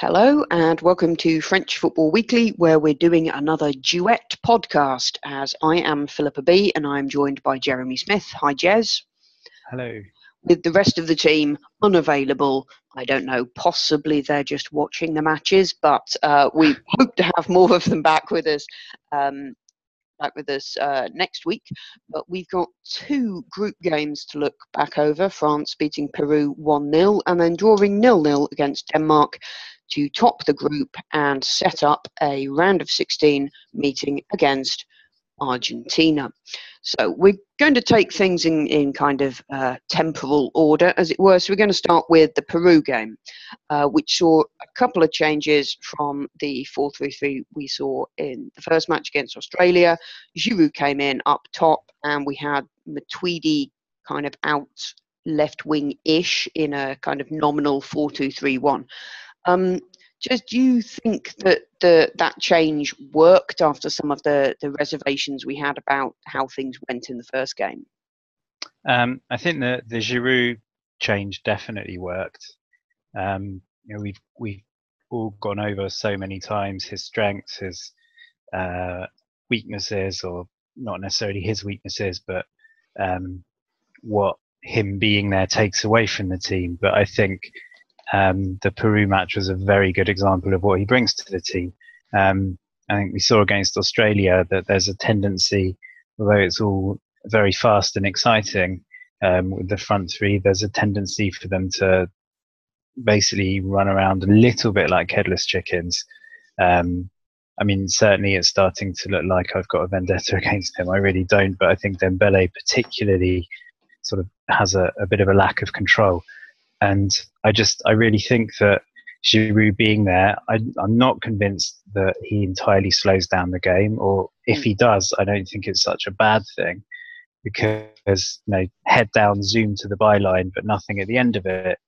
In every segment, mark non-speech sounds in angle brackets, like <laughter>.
Hello, and welcome to French Football Weekly, where we're doing another duet podcast. As I am Philippa B, and I'm joined by Jeremy Smith. Hi, Jez. Hello. With the rest of the team unavailable, I don't know, possibly they're just watching the matches, but uh, we <laughs> hope to have more of them back with us um, back with us uh, next week. But we've got two group games to look back over France beating Peru 1 0 and then drawing 0 0 against Denmark to top the group and set up a round of 16 meeting against Argentina. So we're going to take things in, in kind of uh, temporal order, as it were. So we're going to start with the Peru game, uh, which saw a couple of changes from the 4 3 3 we saw in the first match against Australia. Giroud came in up top, and we had Matuidi kind of out left wing ish in a kind of nominal 4 2 3 1. Um, just do you think that the that change worked after some of the the reservations we had about how things went in the first game? Um, I think the the Giroud change definitely worked. Um, you know, we've we've all gone over so many times his strengths, his uh, weaknesses, or not necessarily his weaknesses, but um, what him being there takes away from the team. But I think um, the Peru match was a very good example of what he brings to the team. Um, I think we saw against Australia that there's a tendency, although it's all very fast and exciting um, with the front three, there's a tendency for them to basically run around a little bit like headless chickens. Um, I mean, certainly it's starting to look like I've got a vendetta <laughs> against him. I really don't, but I think Dembele particularly sort of has a, a bit of a lack of control. And I just, I really think that Giroud being there, I, am not convinced that he entirely slows down the game, or if he does, I don't think it's such a bad thing because you know, head down, zoom to the byline, but nothing at the end of it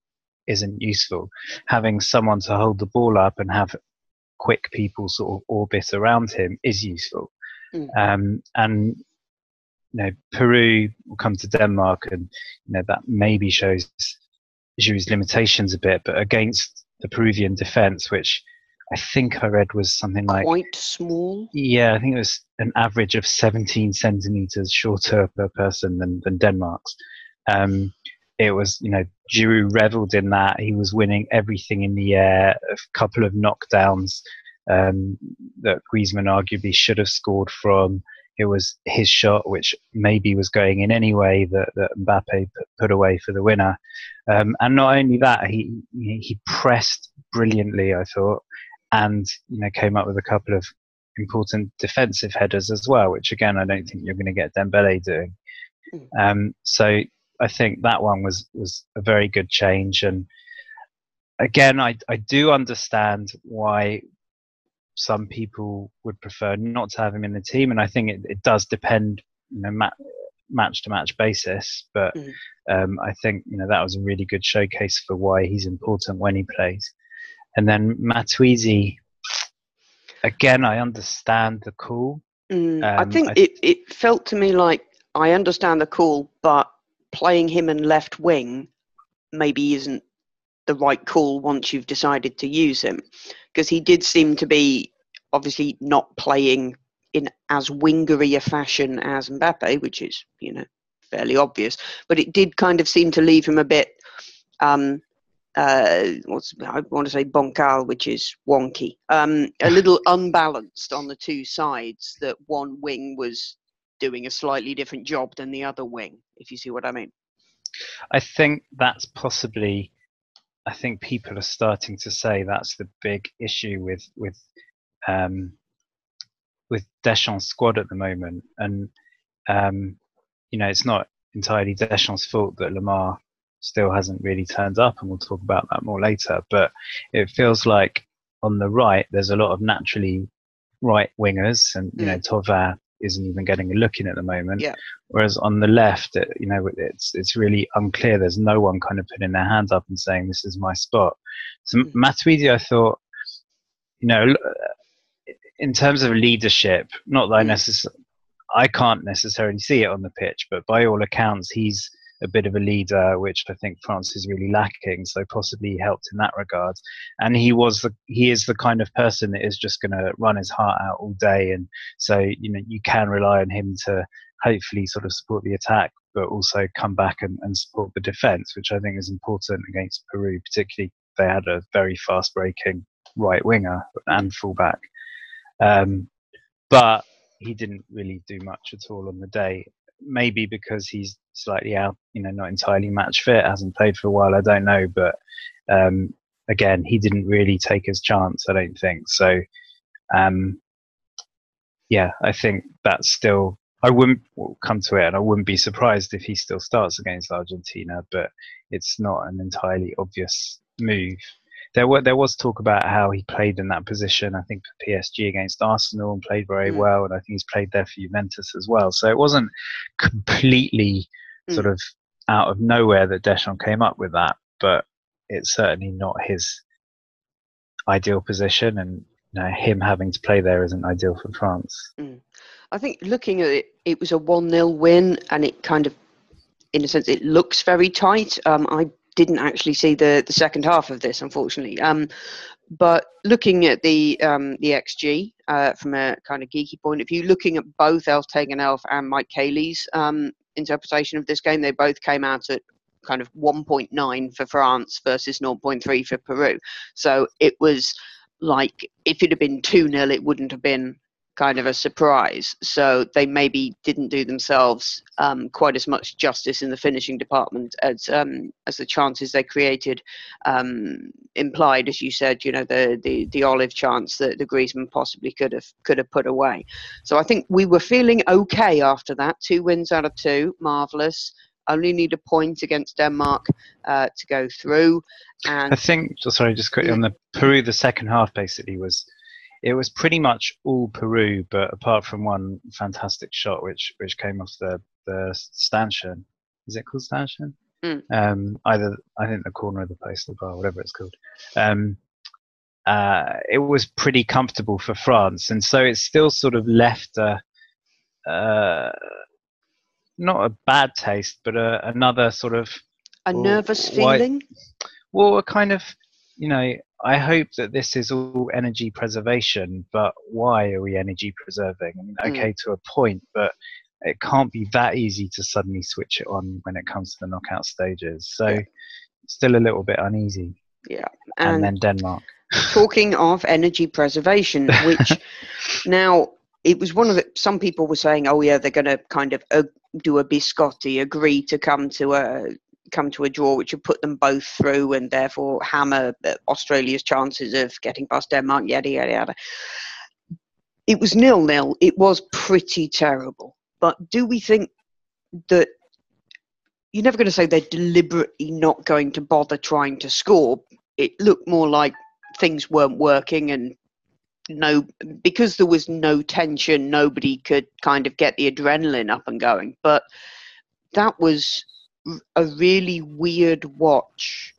isn't useful. Having someone to hold the ball up and have quick people sort of orbit around him is useful. Mm. Um, and you know, Peru will come to Denmark, and you know that maybe shows Giroud's limitations a bit, but against the Peruvian defence, which I think I read was something like quite small. Yeah, I think it was an average of 17 centimeters shorter per person than, than Denmark's. Um, it was, you know, Giroud reveled in that. He was winning everything in the air, a couple of knockdowns um, that Griezmann arguably should have scored from it was his shot, which maybe was going in anyway, that, that Mbappe put away for the winner. Um, and not only that, he he pressed brilliantly, I thought, and you know came up with a couple of important defensive headers as well, which again I don't think you're going to get Dembele doing. Hmm. Um, so I think that one was was a very good change, and again I I do understand why some people would prefer not to have him in the team, and I think it, it does depend, you know, ma- match to match basis. But mm. um, I think you know that was a really good showcase for why he's important when he plays. And then Matuidi, again, I understand the call. Mm, um, I think I th- it, it felt to me like I understand the call, but playing him in left wing maybe isn't the right call once you've decided to use him because he did seem to be obviously not playing in as wingery a fashion as Mbappe, which is you know fairly obvious. But it did kind of seem to leave him a bit. Um, uh, what's I want to say bancal, which is wonky, um, a <laughs> little unbalanced on the two sides. That one wing was doing a slightly different job than the other wing, if you see what I mean. I think that's possibly I think people are starting to say that's the big issue with with um, with Deschamps' squad at the moment, and um, you know it's not entirely Deschamps' fault that Lemar still hasn't really turned up, and we'll talk about that more later. But it feels like on the right there's a lot of naturally right wingers, and you mm. know Thauvin isn't even getting a look in at the moment. Yeah. Whereas on the left, it, you know, it's it's really unclear. There's no one kind of putting their hands up and saying this is my spot. So mm. Matuidi, I thought, you know, in terms of leadership, not that I mm. necessarily, I can't necessarily see it on the pitch, but by all accounts, he's a bit of a leader, which I think France is really lacking. So possibly helped in that regard. And he was the he is the kind of person that is just going to run his heart out all day, and so you know you can rely on him to hopefully sort of support the attack, but also come back and, and support the defence, which I think is important against Peru, particularly they had a very fast breaking right winger and fullback. Um, but he didn't really do much at all on the day. Maybe because he's slightly out, you know, not entirely match fit, hasn't played for a while. I don't know, but um, again, he didn't really take his chance. I don't think so. Um, yeah, I think that's still. I wouldn't come to it, and I wouldn't be surprised if he still starts against Argentina. But it's not an entirely obvious move there were there was talk about how he played in that position. I think for PSG against Arsenal and played very mm. well, and I think he's played there for Juventus as well. So it wasn't completely mm. sort of out of nowhere that Deschamps came up with that, but it's certainly not his ideal position, and you know, him having to play there isn't ideal for France. Mm. I think looking at it, it was a one 0 win, and it kind of in a sense, it looks very tight. Um, I didn't actually see the, the second half of this, unfortunately. Um, but looking at the um, the XG uh, from a kind of geeky point of view, looking at both Elf Elf and Mike Caley's um, interpretation of this game, they both came out at kind of 1.9 for France versus 0.3 for Peru. So it was like if it had been 2 0, it wouldn't have been kind of a surprise. So they maybe didn't do themselves um, quite as much justice in the finishing department as um, as the chances they created um, implied. As you said, you know the the, the olive chance that the Griezmann possibly could have could have put away. So I think we were feeling okay after that. Two wins out of two, marvelous. Only need a point against Denmark uh, to go through. And I think, sorry, just quickly on the Peru, the second half basically was it was pretty much all Peru, but apart from one fantastic shot which which came off the the stanchion. Is it called stanchion? Mm. Um, either I think the corner of the place, or bar, whatever it's called. Um, uh, it was pretty comfortable for France, and so it still sort of left a uh, not a bad taste, but a, another sort of a nervous feeling. Well, a kind of you know I hope that this is all energy preservation, but why are we energy preserving? I mean, hmm. okay, mm. to a point, but it can't be that easy to suddenly switch it on when it comes to the knockout stages. So, yeah. still a little bit uneasy. Yeah. And, and then Denmark. talking of energy preservation, which <laughs> now it was one of the, some people were saying, oh, yeah, they're going to kind of uh, do a biscotti, agree to come to a come to a draw, which would put them both through and therefore hammer Australia's chances of getting past Denmark, yada, yada, yada. It was nil nil. It was pretty terrible. But do we think that you're never going to say they're deliberately not going to bother trying to score? It looked more like things weren't working and no because there was no tension nobody could kind of get the adrenaline up and going but that was a really weird watch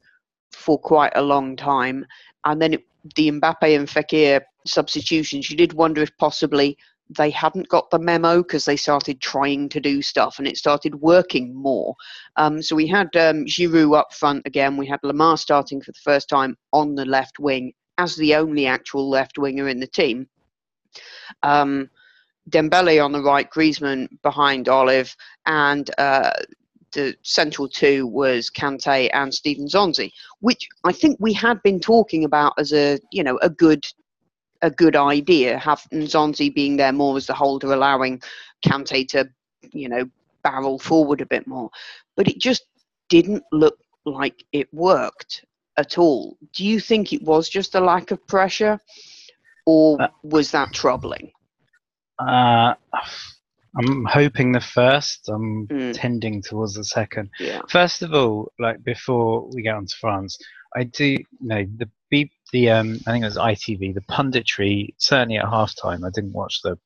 for quite a long time. And then it, the Mbappe and Fekir substitutions, you did wonder if possibly they hadn't got the memo because they started trying to do stuff and it started working more. Um, so we had um, Giroud up front again. We had Lemar starting for the first time on the left wing as the only actual left winger in the team. Um, Dembele on the right, Griezmann behind Olive, and uh, the central two was Kante and Steven Nzonzi, which I think we had been talking about as a you know a good a good idea. Have Nzonzi being there more as the holder, allowing Kante to you know barrel forward a bit more, but it just didn't look like it worked at all. Do you think it was just a lack of pressure, or uh, was that troubling? Uh, I'm hoping the first. I'm mm. tending towards the second. Yeah. First of all, like before we get on to France, I do you know the beep the um I think it was ITV the punditry certainly at halftime. I didn't watch the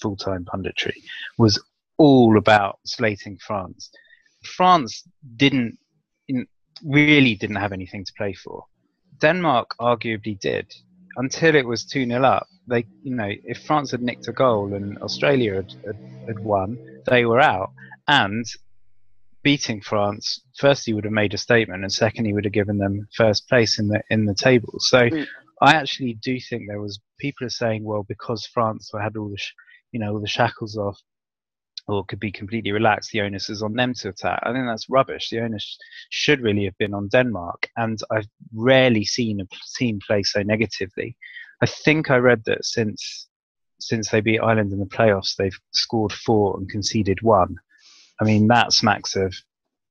full time punditry was all about slating France. France didn't really didn't have anything to play for. Denmark arguably did until it was 2 0 up, they, you know, if France had nicked a goal and Australia had, had, had, won, they were out. And beating France, first he would have made a statement, and second he would have given them first place in the in the table. So mm. I actually do think there was people are saying, well, because France had all the sh- you know all the shackles off, or could be completely relaxed, the onus is on them to attack. I think that's rubbish. The onus should really have been on Denmark, and I've rarely seen a team play so negatively. I think I read that since since they beat Ireland in the playoffs, they've scored four and conceded one. I mean, that smacks of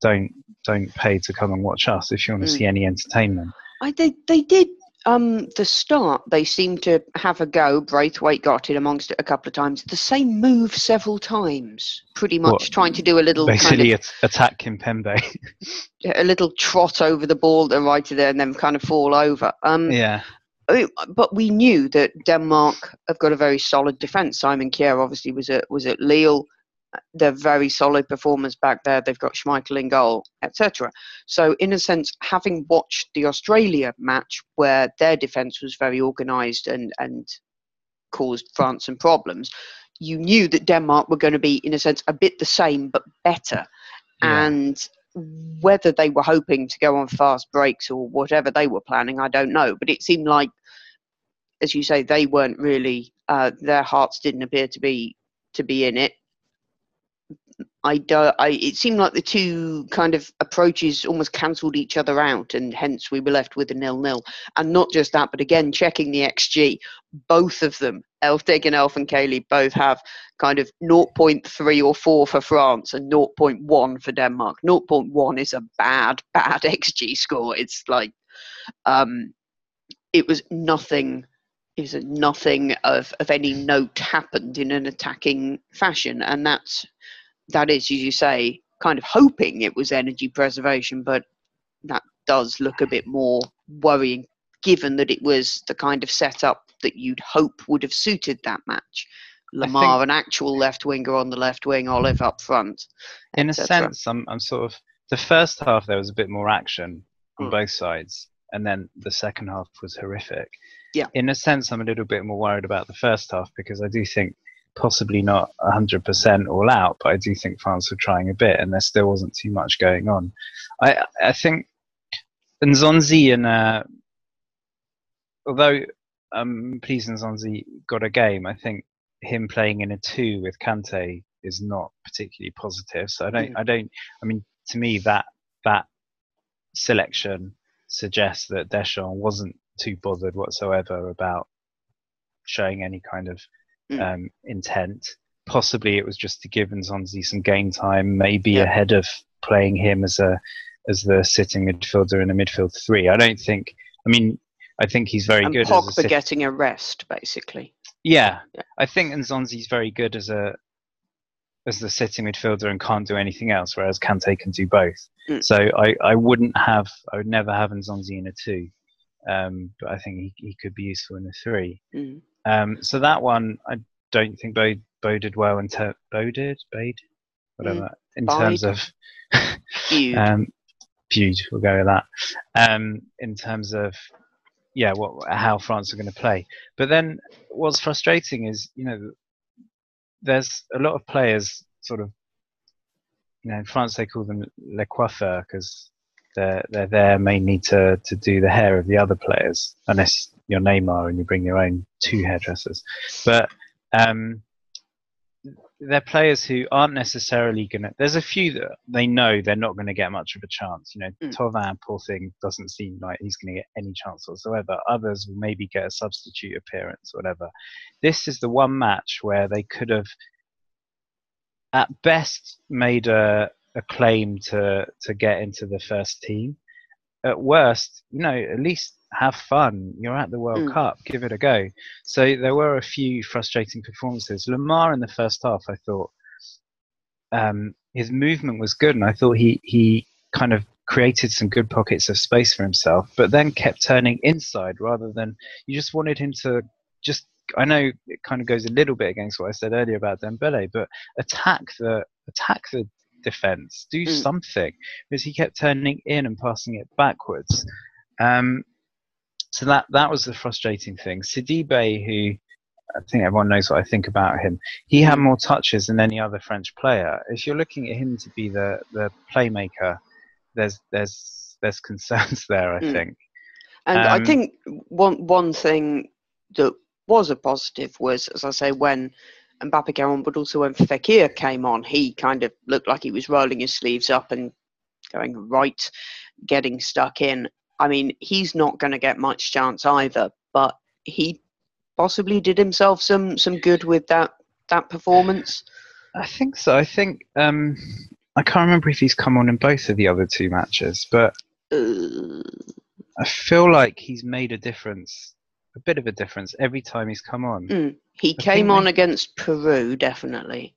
don't don't pay to come and watch us if you want to mm. see any entertainment. I they they did um the start they seemed to have a go. Braithwaite got it amongst it a couple of times. The same move several times, pretty much what, trying to do a little basically kind of, attack Kimpembe. <laughs> a little trot over the ball to right to there and then kind of fall over. Um, yeah. But we knew that Denmark have got a very solid defence. Simon Kjaer obviously was at was at Lille they're very solid performers back there. They've got Schmeichel in goal, etc. So, in a sense, having watched the Australia match where their defence was very organised and and caused France some problems, you knew that Denmark were going to be, in a sense, a bit the same but better. Yeah. And whether they were hoping to go on fast breaks or whatever they were planning, I don't know. But it seemed like, as you say, they weren't really. Uh, their hearts didn't appear to be to be in it. I, do, I it seemed like the two kind of approaches almost cancelled each other out, and hence we were left with a nil-nil. And not just that, but again checking the xG, both of them, Elftig and Elfenkaeli, both have kind of 0.3 or 4 for France and 0.1 for Denmark. 0.1 is a bad, bad <laughs> xG score. It's like um, it was nothing is nothing of, of any note happened in an attacking fashion, and that's that is, as you say, kind of hoping it was energy preservation, but that does look a bit more worrying given that it was the kind of setup that you'd hope would have suited that match. Lemar, think, an actual left winger on the left wing, Olive up front. In a sense, I'm, I'm sort of the first half there was a bit more action on mm. both sides, and then the second half was horrific. Yeah. In a sense, I'm a little bit more worried about the first half because I do think possibly not 100% all out, but I do think France were trying a bit, and there still wasn't too much going on. I I think Nzonzi and uh, although um, please Nzonzi got a game, I think him playing in a two with Kante is not particularly positive. So I don't, mm. I don't, I mean, to me that that selection suggests that Deschamps wasn't too bothered whatsoever about showing any kind of mm. um, intent. Possibly it was just to give Nzonzi some game time, maybe yeah. ahead of playing him as a as the sitting midfielder in a midfield three. I don't think. I mean, I think he's very and good. Pogba sit- getting a rest, basically. Yeah, yeah. I think Nzonzi's very good as a as the sitting midfielder and can't do anything else, whereas Kante can do both. Mm. So I, I wouldn't have, I would never have Nzonzi in a two, um, but I think he, he could be useful in a three. Mm. Um, so that one, I don't think Bo, boded well in ter- boded, bade, whatever, mm. in Bide. terms of feud. <laughs> um, feud. We'll go with that. Um, in terms of yeah, what how France are going to play. But then what's frustrating is you know there's a lot of players sort of you know in France they call them les coiffeurs because they're they're there mainly to to do the hair of the other players unless you're Neymar and you bring your own two hairdressers. But um, they're players who aren't necessarily going to. There's a few that they know they're not going to get much of a chance. You know, mm. Thauvin, poor thing, doesn't seem like he's going to get any chance whatsoever. Others will maybe get a substitute appearance, or whatever. This is the one match where they could have, at best, made a, a claim to to get into the first team. At worst, you know, at least have fun. You're at the World mm. Cup. Give it a go. So there were a few frustrating performances. Lemar in the first half, I thought um, his movement was good, and I thought he he kind of created some good pockets of space for himself, but then kept turning inside rather than you just wanted him to just. I know it kind of goes a little bit against what I said earlier about Dembele, but attack the attack the defense, do mm. something because he kept turning in and passing it backwards. Um, so that that was the frustrating thing. Sidibe, who I think everyone knows what I think about him. He had more touches than any other French player. If you're looking at him to be the, the playmaker, there's there's there's <laughs> concerns there. I mm. think. And um, I think one one thing that was a positive was, as I say, when Mbappe came on, but also when Fekir came on, he kind of looked like he was rolling his sleeves up and going right, getting stuck in. I mean, he's not going to get much chance either, but he possibly did himself some some good with that that performance. I think so. I think um, I can't remember if he's come on in both of the other two matches, but uh, I feel like he's made a difference, a bit of a difference every time he's come on. Mm. He I came on they, against Peru, definitely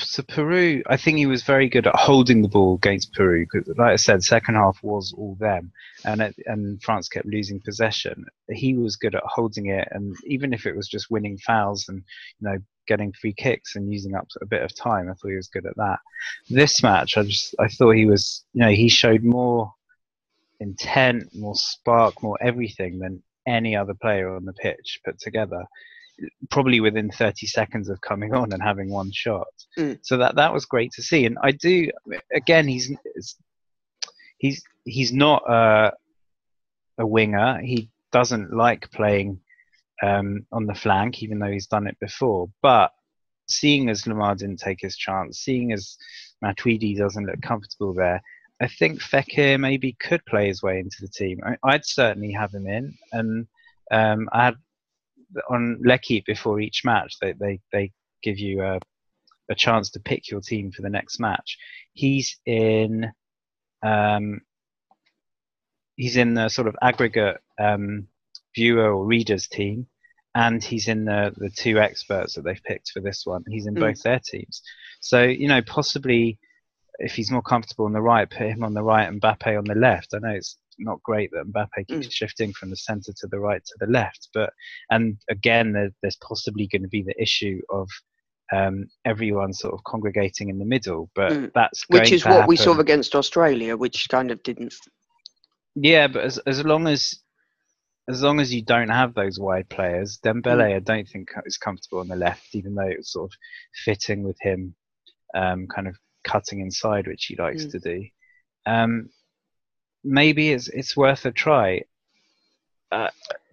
so Peru, I think he was very good at holding the ball against Peru because, like I said, second half was all them, and it, and France kept losing possession. He was good at holding it, and even if it was just winning fouls and you know getting free kicks and using up a bit of time, I thought he was good at that. This match, I just I thought he was, you know, he showed more intent, more spark, more everything than any other player on the pitch put together probably within 30 seconds of coming on and having one shot. Mm. So that that was great to see. And I do again, he's he's he's not a, a winger. He doesn't like playing um, on the flank, even though he's done it before. But seeing as Lemar didn't take his chance, seeing as Matuidi doesn't look comfortable there, I think Fekir maybe could play his way into the team. I, would certainly have him in, and um, I had on L'Equipe before each match, they they, they give you a, a chance to pick your team for the next match. He's in um, he's in the sort of aggregate um, viewer or readers team, and he's in the the two experts that they've picked for this one. He's in mm. both their teams. So you know, possibly if he's more comfortable on the right, put him on the right and Mbappe on the left. I know it's not great that Mbappe keeps mm. shifting from the centre to the right to the left. But and again, there, there's possibly going to be the issue of um, everyone sort of congregating in the middle. But mm. that's which is what happen. we saw against Australia, which kind of didn't. Yeah, but as as long as as long as you don't have those wide players, Dembele, mm. I don't think is comfortable on the left, even though it's sort of fitting with him, um, kind of cutting inside, which he likes mm. to do. Um, maybe it's it's worth a try. Uh,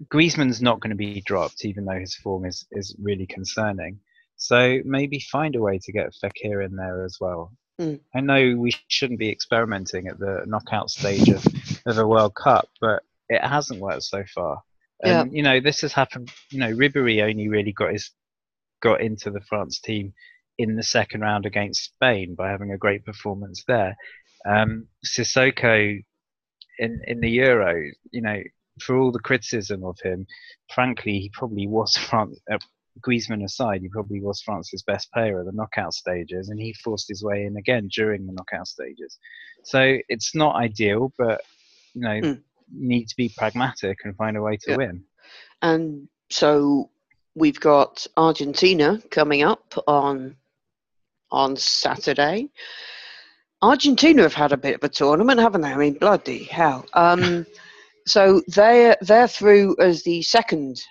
Griezmann's not going to be dropped, even though his form is is really concerning. So maybe find a way to get Fekir in there as well. Mm. I know we shouldn't be experimenting at the knockout stage of, of a World Cup, but it hasn't worked so far. And yeah. you know, this has happened. You know, Ribery only really got his got into the France team in the second round against Spain by having a great performance there. Um, Sissoko in in the Euro, you know, for all the criticism of him, frankly, he probably was <laughs> France. Uh, Griezmann aside, he probably was France's best player at the knockout stages, and he forced his way in again during the knockout stages. So it's not ideal, but you know, mm. need to be pragmatic and find a way to yeah. win. And so we've got Argentina coming up on on Saturday. Argentina have had a bit of a tournament, haven't they? I mean, bloody hell. Um, <laughs> so they're they're through as the second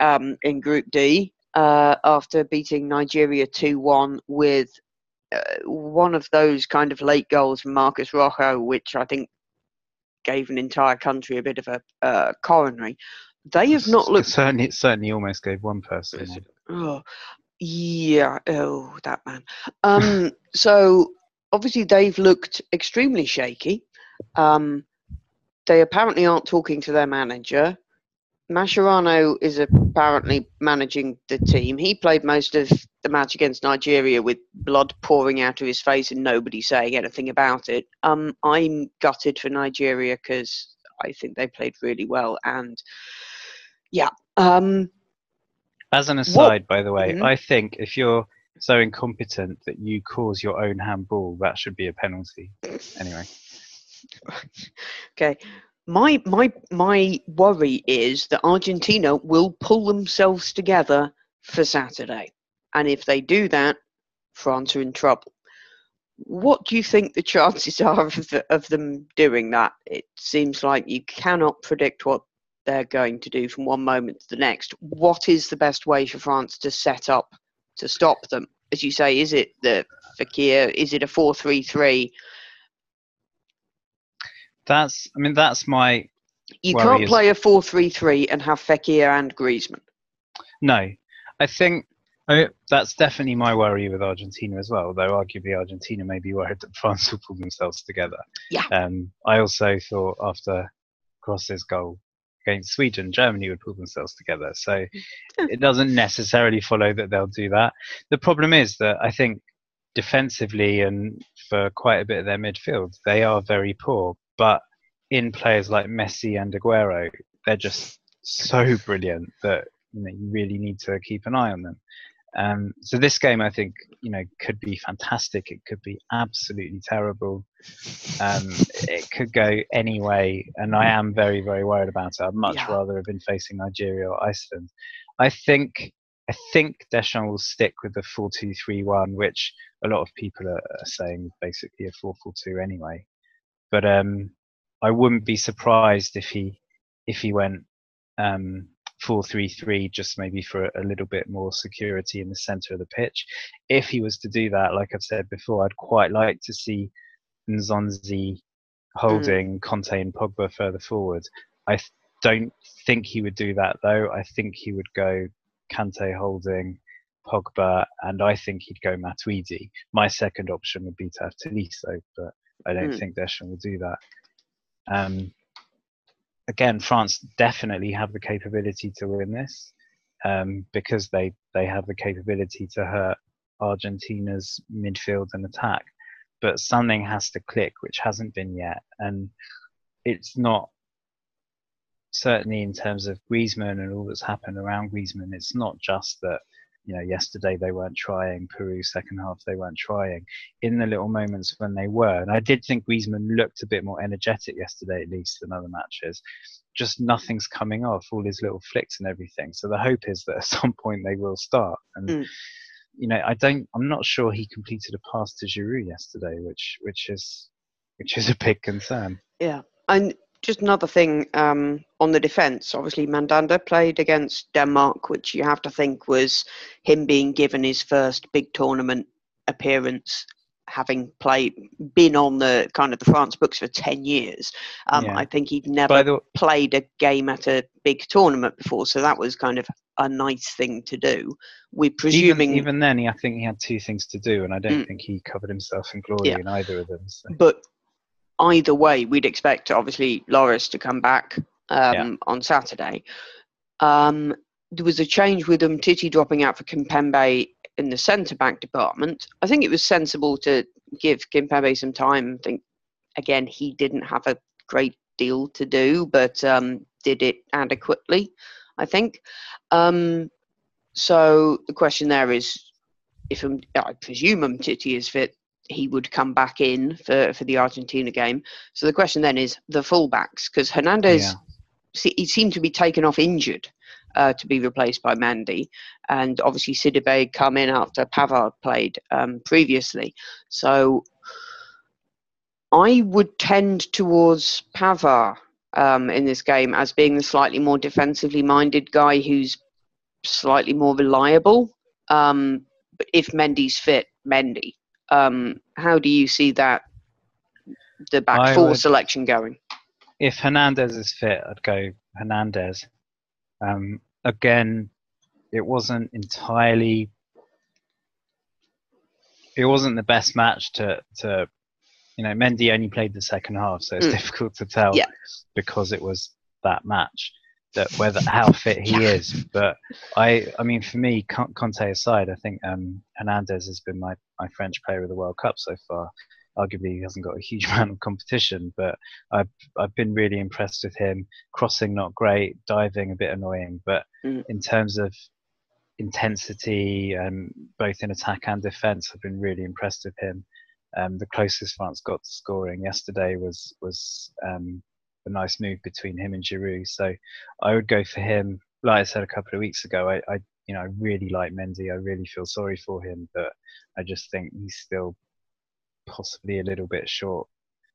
um, in Group D uh, after beating Nigeria two one with uh, one of those kind of late goals from Marcus Rojo, which I think gave an entire country a bit of a uh, coronary. They have not looked. It certainly, it certainly almost gave one person. Oh, yeah. Oh, that man. Um, <laughs> so obviously they've looked extremely shaky. Um, they apparently aren't talking to their manager. Mascherano is apparently managing the team. He played most of the match against Nigeria with blood pouring out of his face and nobody saying anything about it. Um, I'm gutted for Nigeria because I think they played really well. And yeah. Um, As an aside, what, by the way, mm-hmm. I think if you're so incompetent that you cause your own handball, that should be a penalty. Anyway. <laughs> okay. My my my worry is that Argentina will pull themselves together for Saturday. And if they do that, France are in trouble. What do you think the chances <laughs> are of, the, of them doing that? It seems like you cannot predict what they're going to do from one moment to the next. What is the best way for France to set up to stop them? As you say, is it the Fekir? Is it a four-three-three? That's, I mean, that's my. You can't play a four-three-three and have Fekir and Griezmann. No, I think I mean, that's definitely my worry with Argentina as well. Though arguably Argentina may be worried that France <laughs> will pull themselves together. Yeah. Um, I also thought after Kroos's goal against Sweden, Germany would pull themselves together. So hmm. it doesn't necessarily follow that they'll do that. The problem is that I think defensively and for quite a bit of their midfield, they are very poor. But in players like Messi and Aguero, they're just so brilliant that you, know, you really need to keep an eye on them. Um, so this game, I think, you know, could be fantastic. It could be absolutely terrible. Um, it could go any way, and I am very, very worried about it. I'd much yeah. rather have been facing Nigeria or Iceland. I think, I think Deschamps will stick with the four-two-three-one, which a lot of people are, are saying basically a four-four-two anyway. But um, I wouldn't be surprised if he if he went um, four three three just maybe for a little bit more security in the center of the pitch. If he was to do that, like I've said before, I'd quite like to see Nzonzi holding mm. Kante and Pogba further forward. I th- don't think he would do that though. I think he would go Kante holding Pogba, and I think he'd go Matuidi. My second option would be to have Tolisso, but I don't mm. think Deschamps will do that. Um, again, France definitely have the capability to win this um, because they they have the capability to hurt Argentina's midfield and attack. But something has to click, which hasn't been yet, and it's not certainly in terms of Griezmann and all that's happened around Griezmann. It's not just that you know, yesterday they weren't trying. Peru second half they weren't trying. In the little moments when they were, and I did think Griezmann looked a bit more energetic yesterday, at least than other matches. Just nothing's coming off all his little flicks and everything. So the hope is that <laughs> at some point they will start. And mm. you know, I don't. I'm not sure he completed a pass to Giroud yesterday, which which is which is a big concern. Yeah, and just another thing um, on the defence. Obviously, Mandanda played against Denmark, which you have to think was him being given his first big tournament appearance, having played, been on the kind of the France books for ten years. Um, yeah. I think he'd never the... played a game at a big tournament before, so that was kind of a nice thing to do. We're presuming even, even then, I think he had two things to do, and I don't mm. think he covered himself in glory yeah. in either of them. So. But either way, we'd expect obviously Loris to come back um, yeah. on Saturday. Um, there was a change with Umtiti dropping out for Kimpembe in the centre back department. I think it was sensible to give Kimpembe some time. I think again he didn't have a great deal to do, but um, did it adequately. I think. Um, so the question there is, if um, I presume Umtiti is fit, he would come back in for, for the Argentina game. So the question then is the fullbacks, because Hernandez, yeah. he seemed to be taken off injured uh, to be replaced by Mendy. and obviously Sidibe come in after Pavard played um, previously. So I would tend towards Pavard um, in this game as being the slightly more defensively minded guy who's slightly more reliable. Um, but if Mendy's fit, Mendy. Um, how do you see that the back I four would, selection going? If Hernandez is fit, I'd go Hernandez. Um, again, it wasn't entirely. It wasn't the best match to to, you know, Mendy only played the second half, so it's mm. <laughs> difficult to tell yeah. because it was that match that whether how fit he is. But I, I mean, for me, Kante aside, I think um, Hernandez has been my, my French player of the World Cup so far. Arguably, he hasn't got a huge <laughs> amount of competition, but I've I've been really impressed with him. Crossing not great, diving a bit annoying, but mm. in terms of intensity, um, both in attack and defence, I've been really impressed with him. Um, the closest France got to scoring yesterday was was um, a nice move between him and Giroud. So I would go for him. Like I said a couple of weeks ago, I, I you know I really like Mendy. I really feel sorry for him, but I just think he's still possibly a little bit short.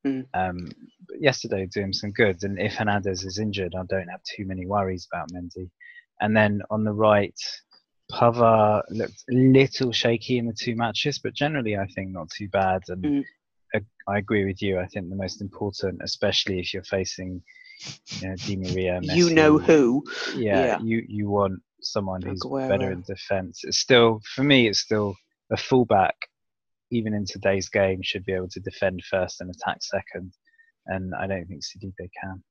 Mm. Um, but yesterday do him some good, and if Hernandez is injured, I don't have too many worries about Mendy. And then on the right, Pavard looked a little shaky in the two matches, but generally I think not too bad. And Mm. I, agree with you. I think the most important, especially if you're facing you know, Di Maria, Messi, You know who? yeah, Yeah. you you want someone who's better in defence. It's still for me, it's still a fullback, even in today's game, should be able to defend first and attack second. And I don't think Sidibe can.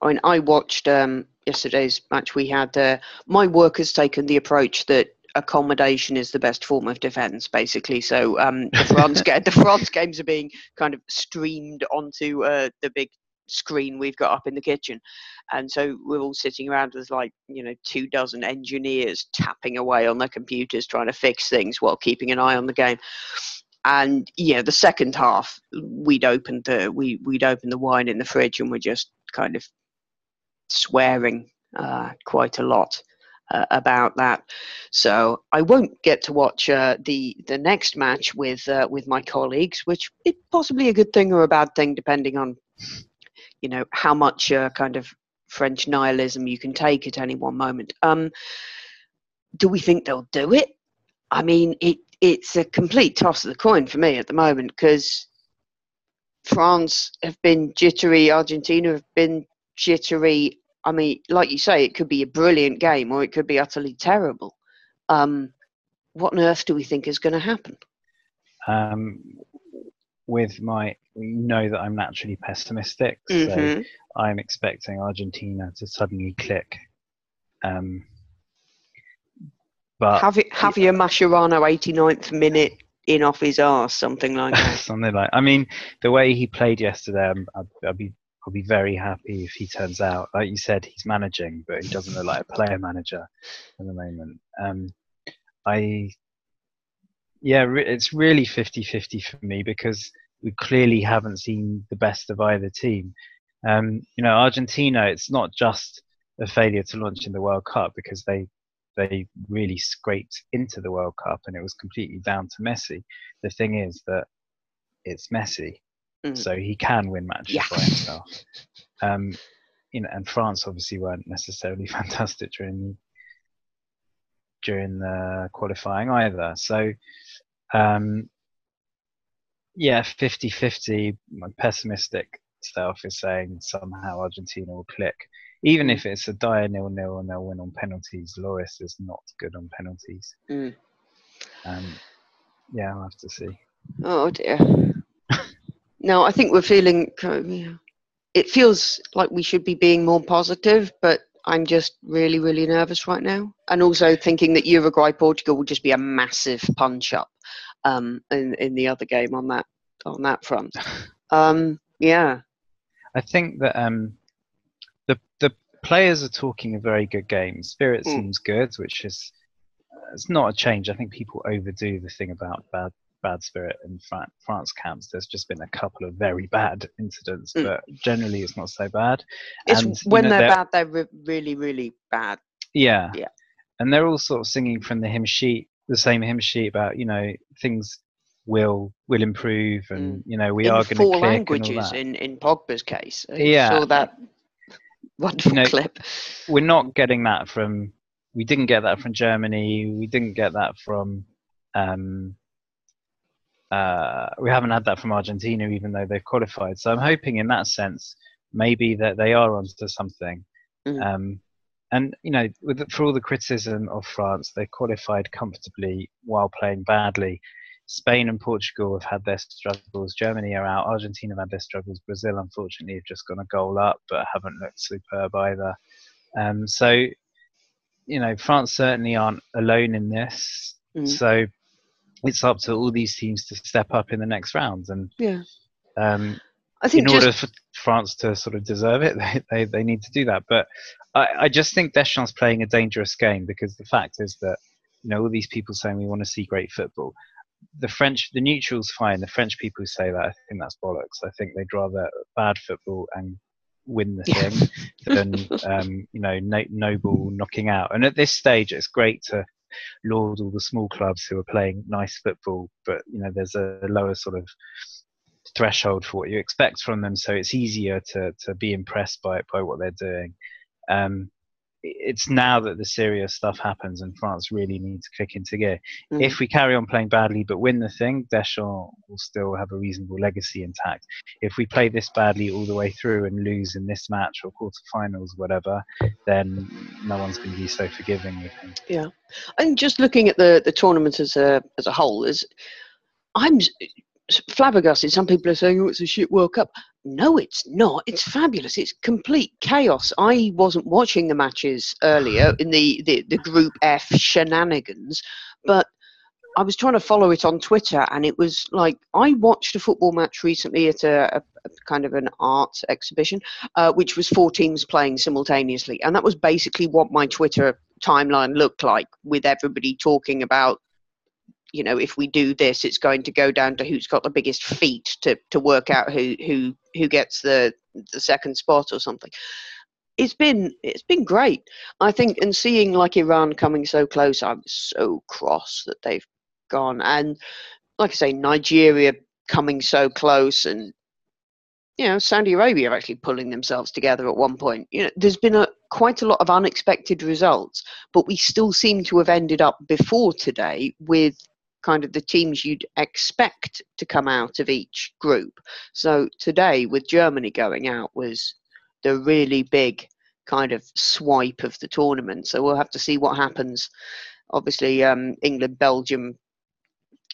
I mean, I watched um, yesterday's match. We had uh, my work has taken the approach that accommodation is the best form of defence, basically. So um, the France the France games are being kind of streamed onto uh, the big screen we've got up in the kitchen, and so we're all sitting around with like you know two dozen engineers tapping away on their computers trying to fix things while keeping an eye on the game. And yeah, the second half we'd opened the we we'd opened the wine in the fridge and we're just kind of swearing uh, quite a lot uh, about that. So I won't get to watch uh, the the next match with uh, with my colleagues, which is possibly a good thing or a bad thing, depending on you know how much uh, kind of French nihilism you can take at any one moment. Um, do we think they'll do it? I mean, it it's a complete toss of the coin for me at the moment because France have been jittery, Argentina have been jittery. I mean, like you say, it could be a brilliant game or it could be utterly terrible. Um, what on earth do we think is going to happen? Um, with my, you know that I'm naturally pessimistic, so Mhm. I'm expecting Argentina to suddenly click. Um, but Have it, Javier Mascherano, 89th minute in off his arse, something like that. <laughs> something like. I mean, the way he played yesterday, I'm, I'd, I'd be I'll be very happy if he turns out. Like you said, he's managing, but he doesn't look like a player manager at the moment. Um, I, yeah, re- it's really 50-50 for me because we clearly haven't seen the best of either team. Um, you know, Argentina, it's not just a failure to launch in the World Cup because they they really scraped into the World Cup and it was completely down to Messi. The thing is that it's Messi, Mm. so he can win matches Yeah. by himself. Um, you know, and France obviously weren't necessarily <laughs> fantastic during the during the qualifying either. So, um, yeah, 50-50. My pessimistic self is saying somehow Argentina will click, even if it's a dire nil-nil and they'll win on penalties. Loris is not good on penalties. Mm. Um, yeah, I'll have to see. Oh dear. No, I think we're feeling. kind of, yeah. It feels like we should be being more positive, but I'm just really, really nervous right now, and also thinking that Uruguay Portugal will just be a massive punch up um, in in the other game on that on that front. <laughs> Um, yeah. I think that um, the the players are talking a very good game. Spirit Mm. seems good, which is uh, it's not a change. I think people overdo the thing about bad bad spirit in Fran- France camps. There's just been a couple of very bad incidents, Mm. but generally it's not so bad. It's And, you when know, they're, they're- bad, they're re- really, really bad. Yeah. Yeah. And they're all sort of singing from the hymn sheet, the same hymn sheet about you know things will will improve and you know we Mm. in are going to four languages in in Pogba's case. I Yeah. saw that <laughs> wonderful know, clip. we're not getting that from we didn't get that from Germany we didn't get that from um, uh, we haven't had that from Argentina even though they've qualified so I'm hoping in that sense maybe that they are onto something Mhm. um, and you know with the, for all the criticism of France they qualified comfortably while playing badly Spain and Portugal have had their struggles. Germany are out. Argentina have had their struggles. Brazil, unfortunately, have just gone a goal up, but haven't looked superb either. Um, so, you know, France certainly aren't alone in this. Mm. So, it's up to all these teams to step up in the next round. And Yeah. um, I think in order for France to sort of deserve it, <laughs> they, they, they need to do that. But I, I just think Deschamps playing a dangerous game because the fact is that, you know, all these people saying we want to see great football. The French, the neutrals fine. The French people who say that, I think that's bollocks. I think they'd rather bad football and win the thing than, um, you know, no, noble knocking out. And at this stage, it's great to laud all the small clubs who are playing nice football, but you know, there's a lower sort of threshold for what you expect from them, so it's easier to to be impressed by by what they're doing. Um, it's now that the serious stuff happens and France really needs to kick into gear. Mm. If we carry on playing badly but win the thing, Deschamps will still have a reasonable legacy intact. If we play this badly all the way through and lose in this match or quarterfinals, whatever, then no one's going to be so forgiving with him. Yeah, and just looking at the the tournament as a as a whole is, I'm flabbergasted. Some people are saying, "Oh, it's a shit World Cup." No, it's not. It's fabulous. It's complete chaos. I wasn't watching the matches earlier in the, the, the Group F shenanigans, but I was trying to follow it on Twitter, and it was like I watched a football match recently at a, a, a kind of an art exhibition, uh, which was four teams playing simultaneously, and that was basically what my Twitter timeline looked like, with everybody talking about you know if we do this it's going to go down to who's got the biggest feet to to work out who who who gets the the second spot or something. It's been it's been great. I think and seeing like iran coming so close i'm so cross that they've gone. And like i say nigeria coming so close and you know saudi arabia actually pulling themselves together at one point. You know there's been a quite a lot of unexpected results but we still seem to have ended up before today with kind of the teams you'd expect to come out of each group. So today, with Germany going out, was the really big kind of swipe of the tournament. So we'll have to see what happens. Obviously, um, England, Belgium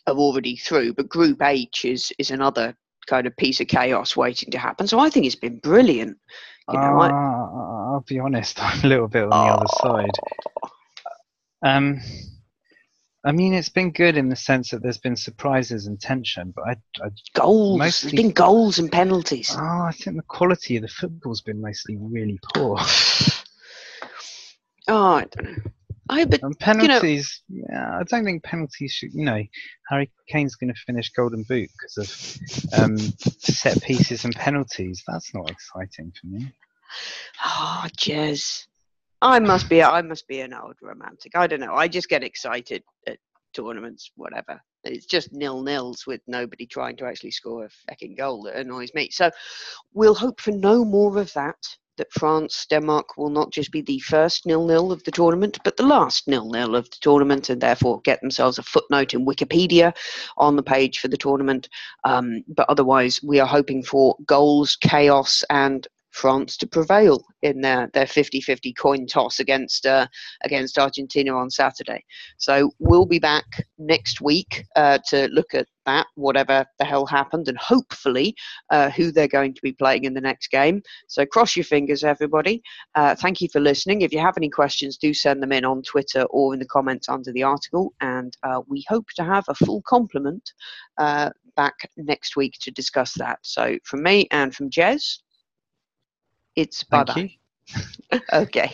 are already through, but Group H is is another kind of piece of chaos waiting to happen. So I think it's been brilliant. You know, uh, I, will be honest, <laughs> I'm a little bit on the oh. other side. Um, I mean, it's been good in the sense that there's been surprises and tension, but I, I goals. Mostly, there's been goals and penalties. Oh, I think the quality of the football's been mostly really poor. <sighs> oh, I don't know. I but and penalties. You know, yeah, I don't think penalties should. You know, Harry Kane's going to finish Golden Boot because of um, set pieces and penalties. That's not exciting for me. Oh, <sighs> Jez. I must be I must be an old romantic. I don't know. I just get excited at tournaments, whatever. It's just nil nils with nobody trying to actually score a fucking goal that annoys me. So we'll hope for no more of that. That France Denmark will not just be the first nil nil of the tournament, but the last nil nil of the tournament, and therefore get themselves a footnote in Wikipedia on the page for the tournament. Um, but otherwise, we are hoping for goals, chaos, and France to prevail in their, their 50-50 coin toss against uh, against Argentina on Saturday. So we'll be back next week uh, to look at that, whatever the hell happened, and hopefully uh, who they're going to be playing in the next game. So cross your fingers, everybody. Uh, thank you for listening. If you have any questions, do send them in on Twitter or in the comments under the article, and uh, we hope to have a full complement uh, back next week to discuss that. So from me and from Jez. It's bye bye. <laughs> okay.